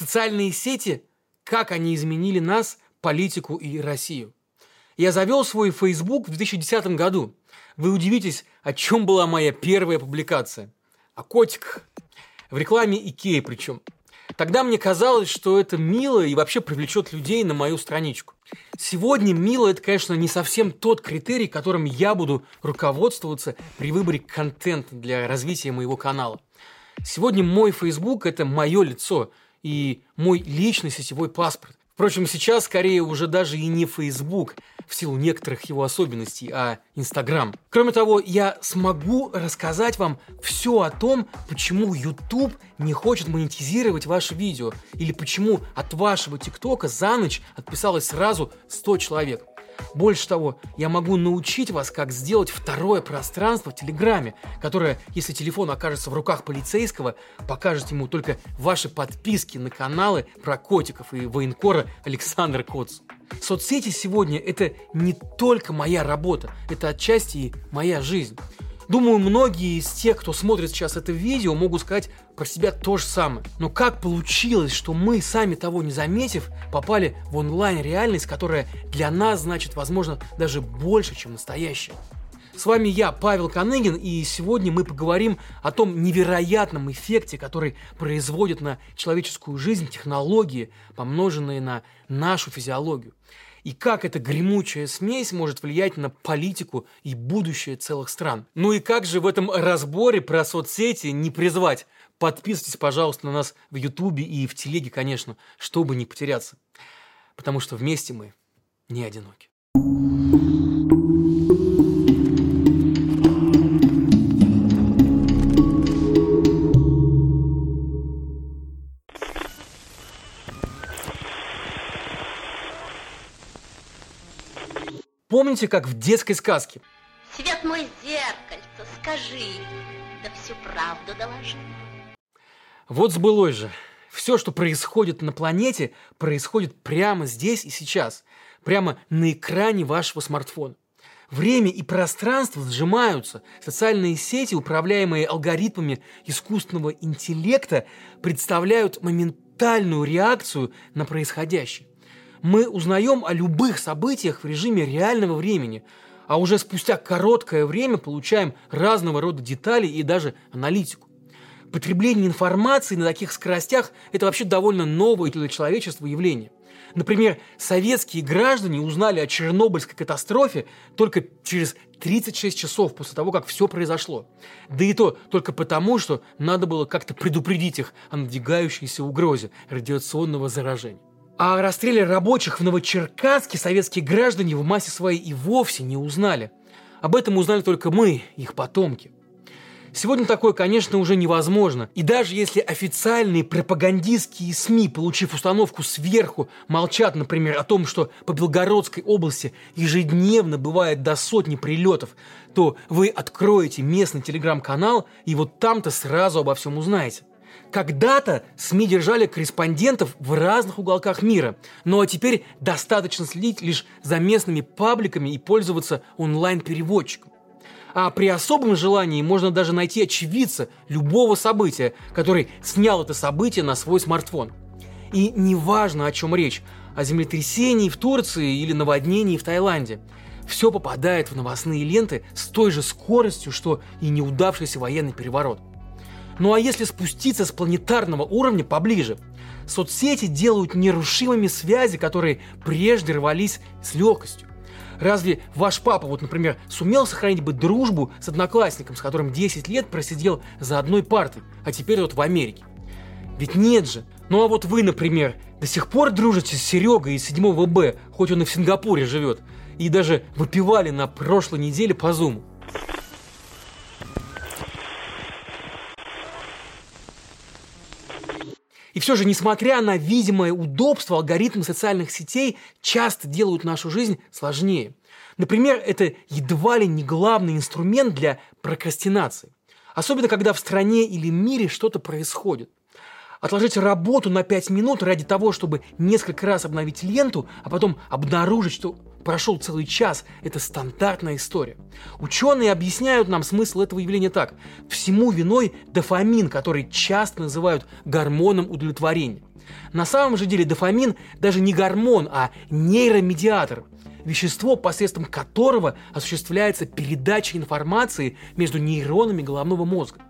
Социальные сети, как они изменили нас, политику и Россию. Я завел свой Facebook в 2010 году. Вы удивитесь, о чем была моя первая публикация. О котиках. В рекламе Икеи причем. Тогда мне казалось, что это мило и вообще привлечет людей на мою страничку. Сегодня мило – это, конечно, не совсем тот критерий, которым я буду руководствоваться при выборе контента для развития моего канала. Сегодня мой Facebook – это мое лицо и мой личный сетевой паспорт. Впрочем, сейчас скорее уже даже и не Facebook в силу некоторых его особенностей, а Instagram. Кроме того, я смогу рассказать вам все о том, почему YouTube не хочет монетизировать ваше видео или почему от вашего ТикТока за ночь отписалось сразу 100 человек. Больше того, я могу научить вас, как сделать второе пространство в Телеграме, которое, если телефон окажется в руках полицейского, покажет ему только ваши подписки на каналы про котиков и военкора Александра Коц. Соцсети сегодня это не только моя работа, это отчасти и моя жизнь. Думаю, многие из тех, кто смотрит сейчас это видео, могут сказать про себя то же самое. Но как получилось, что мы, сами того не заметив, попали в онлайн-реальность, которая для нас значит, возможно, даже больше, чем настоящая? С вами я, Павел Коныгин, и сегодня мы поговорим о том невероятном эффекте, который производит на человеческую жизнь технологии, помноженные на нашу физиологию и как эта гремучая смесь может влиять на политику и будущее целых стран. Ну и как же в этом разборе про соцсети не призвать? Подписывайтесь, пожалуйста, на нас в Ютубе и в Телеге, конечно, чтобы не потеряться. Потому что вместе мы не одиноки. Помните, как в детской сказке? Свет мой зеркальце, скажи, да всю правду доложи. Вот сбылось же. Все, что происходит на планете, происходит прямо здесь и сейчас. Прямо на экране вашего смартфона. Время и пространство сжимаются. Социальные сети, управляемые алгоритмами искусственного интеллекта, представляют моментальную реакцию на происходящее мы узнаем о любых событиях в режиме реального времени, а уже спустя короткое время получаем разного рода детали и даже аналитику. Потребление информации на таких скоростях – это вообще довольно новое для человечества явление. Например, советские граждане узнали о Чернобыльской катастрофе только через 36 часов после того, как все произошло. Да и то только потому, что надо было как-то предупредить их о надвигающейся угрозе радиационного заражения. О расстреле рабочих в Новочеркасске советские граждане в массе своей и вовсе не узнали. Об этом узнали только мы, их потомки. Сегодня такое, конечно, уже невозможно. И даже если официальные пропагандистские СМИ, получив установку сверху, молчат, например, о том, что по Белгородской области ежедневно бывает до сотни прилетов, то вы откроете местный телеграм-канал и вот там-то сразу обо всем узнаете. Когда-то СМИ держали корреспондентов в разных уголках мира, ну а теперь достаточно следить лишь за местными пабликами и пользоваться онлайн-переводчиком. А при особом желании можно даже найти очевидца любого события, который снял это событие на свой смартфон. И неважно, о чем речь, о землетрясении в Турции или наводнении в Таиланде. Все попадает в новостные ленты с той же скоростью, что и неудавшийся военный переворот. Ну а если спуститься с планетарного уровня поближе? Соцсети делают нерушимыми связи, которые прежде рвались с легкостью. Разве ваш папа, вот, например, сумел сохранить бы дружбу с одноклассником, с которым 10 лет просидел за одной партой, а теперь вот в Америке? Ведь нет же. Ну а вот вы, например, до сих пор дружите с Серегой из 7 Б, хоть он и в Сингапуре живет, и даже выпивали на прошлой неделе по зуму. Все же, несмотря на видимое удобство, алгоритмы социальных сетей часто делают нашу жизнь сложнее. Например, это едва ли не главный инструмент для прокрастинации. Особенно, когда в стране или мире что-то происходит. Отложить работу на 5 минут ради того, чтобы несколько раз обновить ленту, а потом обнаружить, что прошел целый час. Это стандартная история. Ученые объясняют нам смысл этого явления так. Всему виной дофамин, который часто называют гормоном удовлетворения. На самом же деле дофамин даже не гормон, а нейромедиатор – вещество, посредством которого осуществляется передача информации между нейронами головного мозга.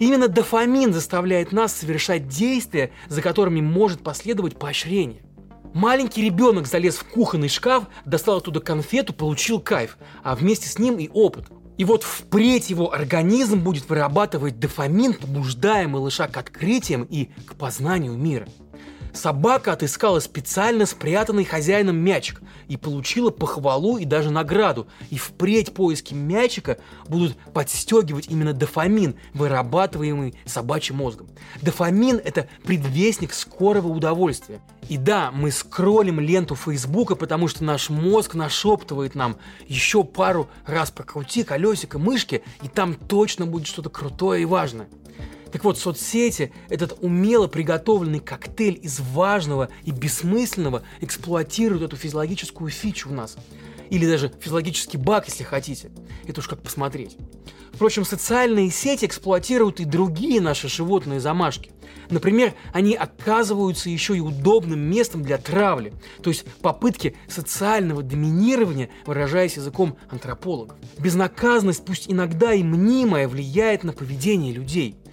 Именно дофамин заставляет нас совершать действия, за которыми может последовать поощрение. Маленький ребенок залез в кухонный шкаф, достал оттуда конфету, получил кайф, а вместе с ним и опыт. И вот впредь его организм будет вырабатывать дофамин, побуждая малыша к открытиям и к познанию мира. Собака отыскала специально спрятанный хозяином мячик и получила похвалу и даже награду. И впредь поиски мячика будут подстегивать именно дофамин, вырабатываемый собачьим мозгом. Дофамин – это предвестник скорого удовольствия. И да, мы скроллим ленту Фейсбука, потому что наш мозг нашептывает нам еще пару раз прокрути колесико мышки, и там точно будет что-то крутое и важное. Так вот, соцсети, этот умело приготовленный коктейль из важного и бессмысленного эксплуатируют эту физиологическую фичу в нас. Или даже физиологический баг, если хотите. Это уж как посмотреть. Впрочем, социальные сети эксплуатируют и другие наши животные замашки. Например, они оказываются еще и удобным местом для травли, то есть попытки социального доминирования, выражаясь языком антропологов. Безнаказанность, пусть иногда и мнимая, влияет на поведение людей –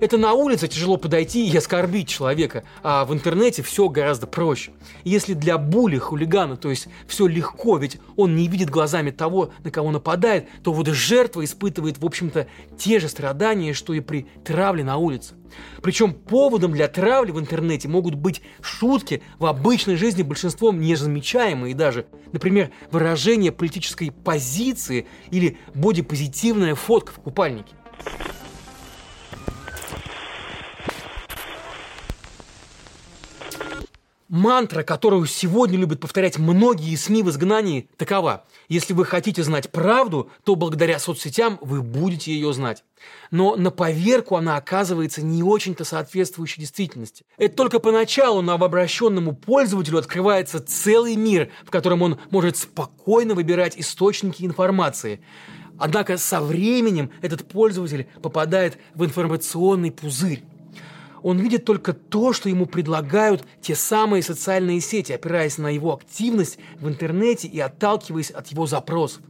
это на улице тяжело подойти и оскорбить человека, а в интернете все гораздо проще. Если для були, хулигана, то есть все легко, ведь он не видит глазами того, на кого нападает, то вот жертва испытывает, в общем-то, те же страдания, что и при травле на улице. Причем поводом для травли в интернете могут быть шутки в обычной жизни большинством незамечаемые даже. Например, выражение политической позиции или бодипозитивная фотка в купальнике. Мантра, которую сегодня любят повторять многие СМИ в изгнании, такова. Если вы хотите знать правду, то благодаря соцсетям вы будете ее знать. Но на поверку она оказывается не очень-то соответствующей действительности. Это только поначалу новообращенному пользователю открывается целый мир, в котором он может спокойно выбирать источники информации. Однако со временем этот пользователь попадает в информационный пузырь. Он видит только то, что ему предлагают те самые социальные сети, опираясь на его активность в интернете и отталкиваясь от его запросов.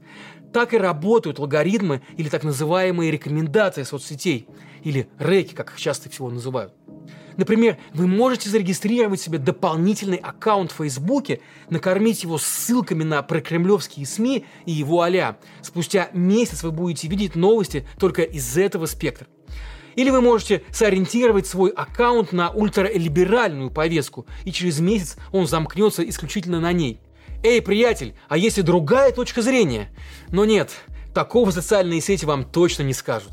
Так и работают алгоритмы или так называемые рекомендации соцсетей, или реки, как их часто всего называют. Например, вы можете зарегистрировать себе дополнительный аккаунт в Фейсбуке, накормить его ссылками на прокремлевские СМИ и его аля. Спустя месяц вы будете видеть новости только из этого спектра. Или вы можете сориентировать свой аккаунт на ультралиберальную повестку, и через месяц он замкнется исключительно на ней. Эй, приятель, а если другая точка зрения? Но нет, такого социальные сети вам точно не скажут.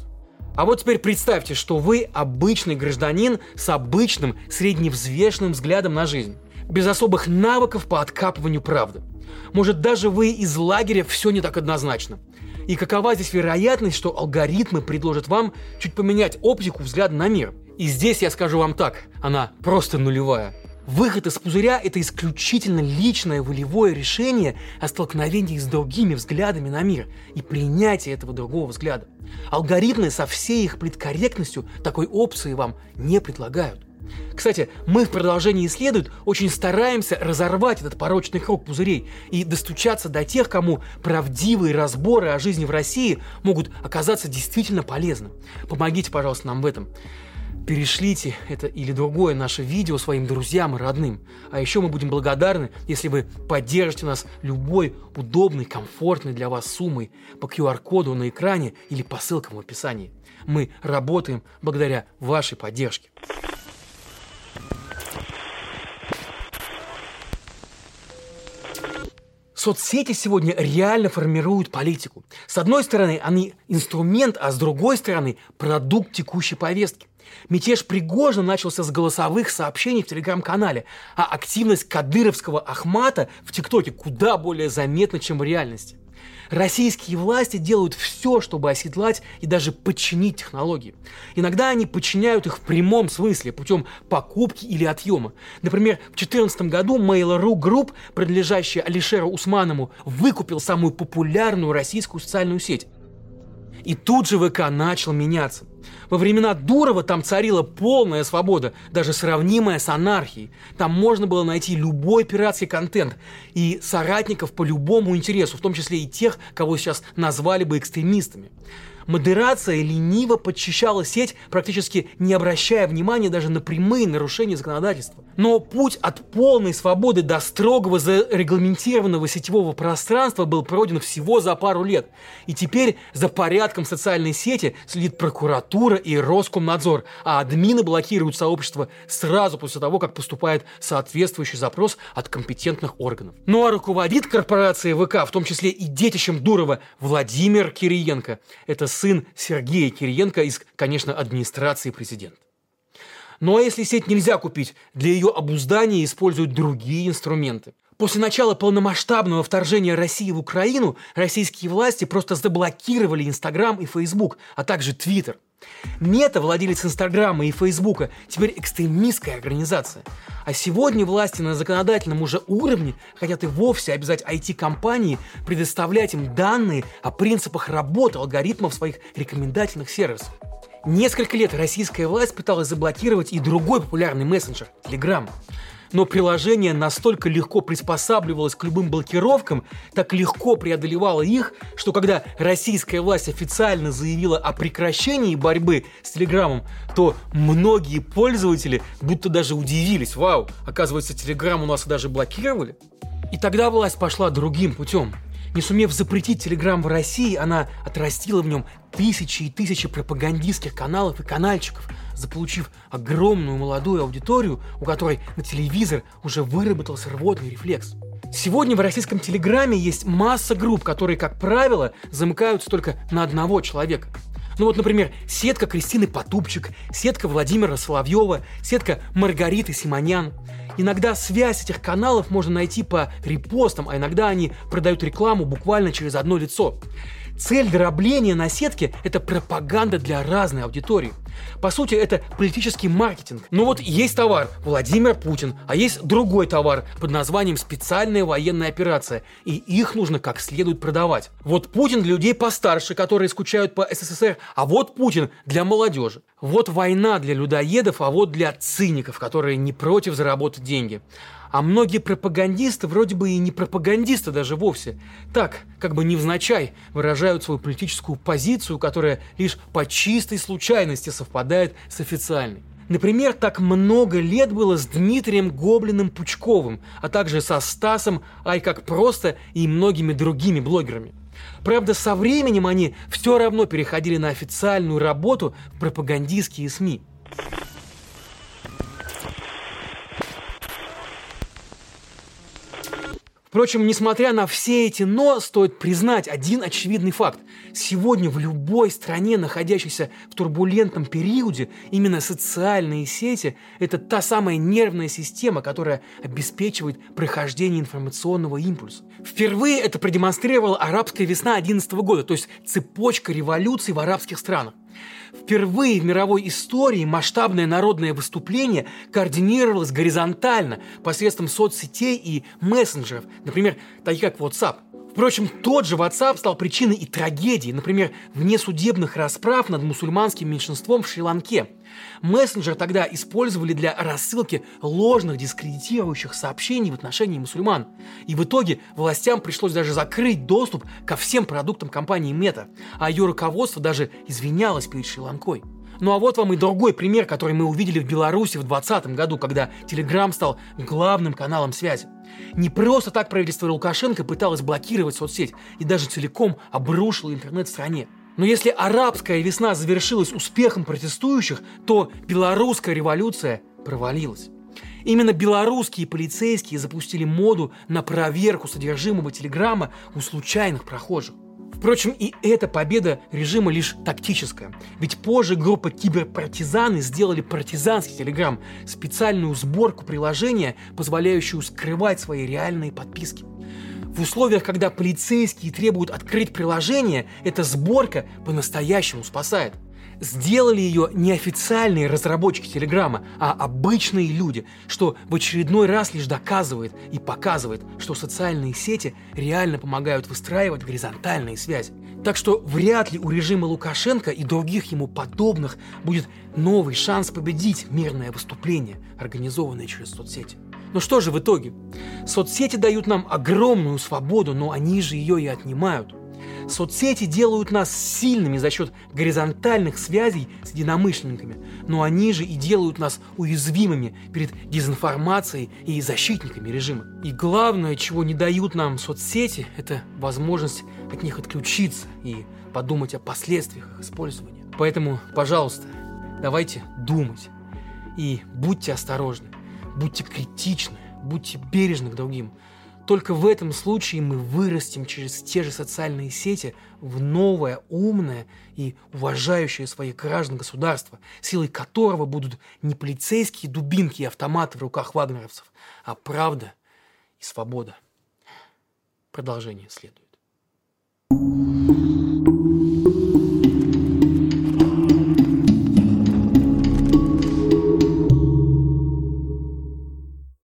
А вот теперь представьте, что вы обычный гражданин с обычным средневзвешенным взглядом на жизнь, без особых навыков по откапыванию правды. Может, даже вы из лагеря все не так однозначно. И какова здесь вероятность, что алгоритмы предложат вам чуть поменять оптику взгляда на мир? И здесь я скажу вам так, она просто нулевая. Выход из пузыря – это исключительно личное волевое решение о столкновении с другими взглядами на мир и принятие этого другого взгляда. Алгоритмы со всей их политкорректностью такой опции вам не предлагают. Кстати, мы в продолжении исследуют очень стараемся разорвать этот порочный круг пузырей и достучаться до тех, кому правдивые разборы о жизни в России могут оказаться действительно полезны. Помогите, пожалуйста, нам в этом. Перешлите это или другое наше видео своим друзьям и родным. А еще мы будем благодарны, если вы поддержите нас любой удобной, комфортной для вас суммой по QR-коду на экране или по ссылкам в описании. Мы работаем благодаря вашей поддержке. Соцсети сегодня реально формируют политику. С одной стороны, они инструмент, а с другой стороны, продукт текущей повестки. Мятеж Пригожина начался с голосовых сообщений в телеграм-канале, а активность кадыровского Ахмата в ТикТоке куда более заметна, чем в реальности. Российские власти делают все, чтобы оседлать и даже подчинить технологии. Иногда они подчиняют их в прямом смысле, путем покупки или отъема. Например, в 2014 году Mail.ru Group, принадлежащая Алишеру Усманову, выкупил самую популярную российскую социальную сеть. И тут же ВК начал меняться. Во времена Дурова там царила полная свобода, даже сравнимая с анархией. Там можно было найти любой пиратский контент и соратников по любому интересу, в том числе и тех, кого сейчас назвали бы экстремистами. Модерация лениво подчищала сеть, практически не обращая внимания даже на прямые нарушения законодательства. Но путь от полной свободы до строгого зарегламентированного сетевого пространства был пройден всего за пару лет. И теперь за порядком социальной сети следит прокуратура и Роскомнадзор, а админы блокируют сообщество сразу после того, как поступает соответствующий запрос от компетентных органов. Ну а руководит корпорацией ВК, в том числе и детищем Дурова, Владимир Кириенко. Это сын Сергея Кириенко из, конечно, администрации президента. Ну а если сеть нельзя купить, для ее обуздания используют другие инструменты. После начала полномасштабного вторжения России в Украину российские власти просто заблокировали Инстаграм и Фейсбук, а также Твиттер. Мета, владелец Инстаграма и Фейсбука, теперь экстремистская организация. А сегодня власти на законодательном уже уровне хотят и вовсе обязать IT-компании предоставлять им данные о принципах работы алгоритмов своих рекомендательных сервисов. Несколько лет российская власть пыталась заблокировать и другой популярный мессенджер – Telegram. Но приложение настолько легко приспосабливалось к любым блокировкам, так легко преодолевало их, что когда российская власть официально заявила о прекращении борьбы с Телеграмом, то многие пользователи будто даже удивились. Вау, оказывается, Телеграм у нас даже блокировали? И тогда власть пошла другим путем. Не сумев запретить Телеграм в России, она отрастила в нем тысячи и тысячи пропагандистских каналов и канальчиков, заполучив огромную молодую аудиторию, у которой на телевизор уже выработался рвотный рефлекс. Сегодня в российском Телеграме есть масса групп, которые, как правило, замыкаются только на одного человека. Ну вот, например, сетка Кристины Потупчик, сетка Владимира Соловьева, сетка Маргариты Симонян. Иногда связь этих каналов можно найти по репостам, а иногда они продают рекламу буквально через одно лицо. Цель дробления на сетке – это пропаганда для разной аудитории. По сути, это политический маркетинг. Ну вот есть товар – Владимир Путин, а есть другой товар под названием «Специальная военная операция», и их нужно как следует продавать. Вот Путин для людей постарше, которые скучают по СССР, а вот Путин для молодежи. Вот война для людоедов, а вот для циников, которые не против заработать деньги. А многие пропагандисты вроде бы и не пропагандисты даже вовсе. Так, как бы невзначай, выражают свою политическую позицию, которая лишь по чистой случайности совпадает с официальной. Например, так много лет было с Дмитрием Гоблиным Пучковым, а также со Стасом, ай как просто, и многими другими блогерами. Правда, со временем они все равно переходили на официальную работу в пропагандистские СМИ. Впрочем, несмотря на все эти «но», стоит признать один очевидный факт. Сегодня в любой стране, находящейся в турбулентном периоде, именно социальные сети – это та самая нервная система, которая обеспечивает прохождение информационного импульса. Впервые это продемонстрировала арабская весна 2011 года, то есть цепочка революций в арабских странах. Впервые в мировой истории масштабное народное выступление координировалось горизонтально посредством соцсетей и мессенджеров, например, таких как WhatsApp. Впрочем, тот же WhatsApp стал причиной и трагедии, например, внесудебных расправ над мусульманским меньшинством в Шри-Ланке. Мессенджер тогда использовали для рассылки ложных дискредитирующих сообщений в отношении мусульман. И в итоге властям пришлось даже закрыть доступ ко всем продуктам компании Мета, а ее руководство даже извинялось перед Шри-Ланкой. Ну а вот вам и другой пример, который мы увидели в Беларуси в 2020 году, когда Telegram стал главным каналом связи. Не просто так правительство Лукашенко пыталось блокировать соцсеть и даже целиком обрушило интернет в стране. Но если арабская весна завершилась успехом протестующих, то белорусская революция провалилась. Именно белорусские полицейские запустили моду на проверку содержимого телеграмма у случайных прохожих. Впрочем, и эта победа режима лишь тактическая. Ведь позже группа киберпартизаны сделали партизанский телеграм, специальную сборку приложения, позволяющую скрывать свои реальные подписки. В условиях, когда полицейские требуют открыть приложение, эта сборка по-настоящему спасает. сделали ее не официальные разработчики Телеграма, а обычные люди, что в очередной раз лишь доказывает и показывает, что социальные сети реально помогают выстраивать горизонтальные связи. Так что вряд ли у режима Лукашенко и других ему подобных будет новый шанс победить мирное выступление, организованное через соцсети. Но что же в итоге? Соцсети дают нам огромную свободу, но они же ее и отнимают – Соцсети делают нас сильными за счет горизонтальных связей с единомышленниками, но они же и делают нас уязвимыми перед дезинформацией и защитниками режима. И главное, чего не дают нам соцсети, это возможность от них отключиться и подумать о последствиях их использования. Поэтому, пожалуйста, давайте думать и будьте осторожны, будьте критичны, будьте бережны к другим, только в этом случае мы вырастем через те же социальные сети в новое, умное и уважающее своих граждан государство, силой которого будут не полицейские дубинки и автоматы в руках вагнеровцев, а правда и свобода. Продолжение следует.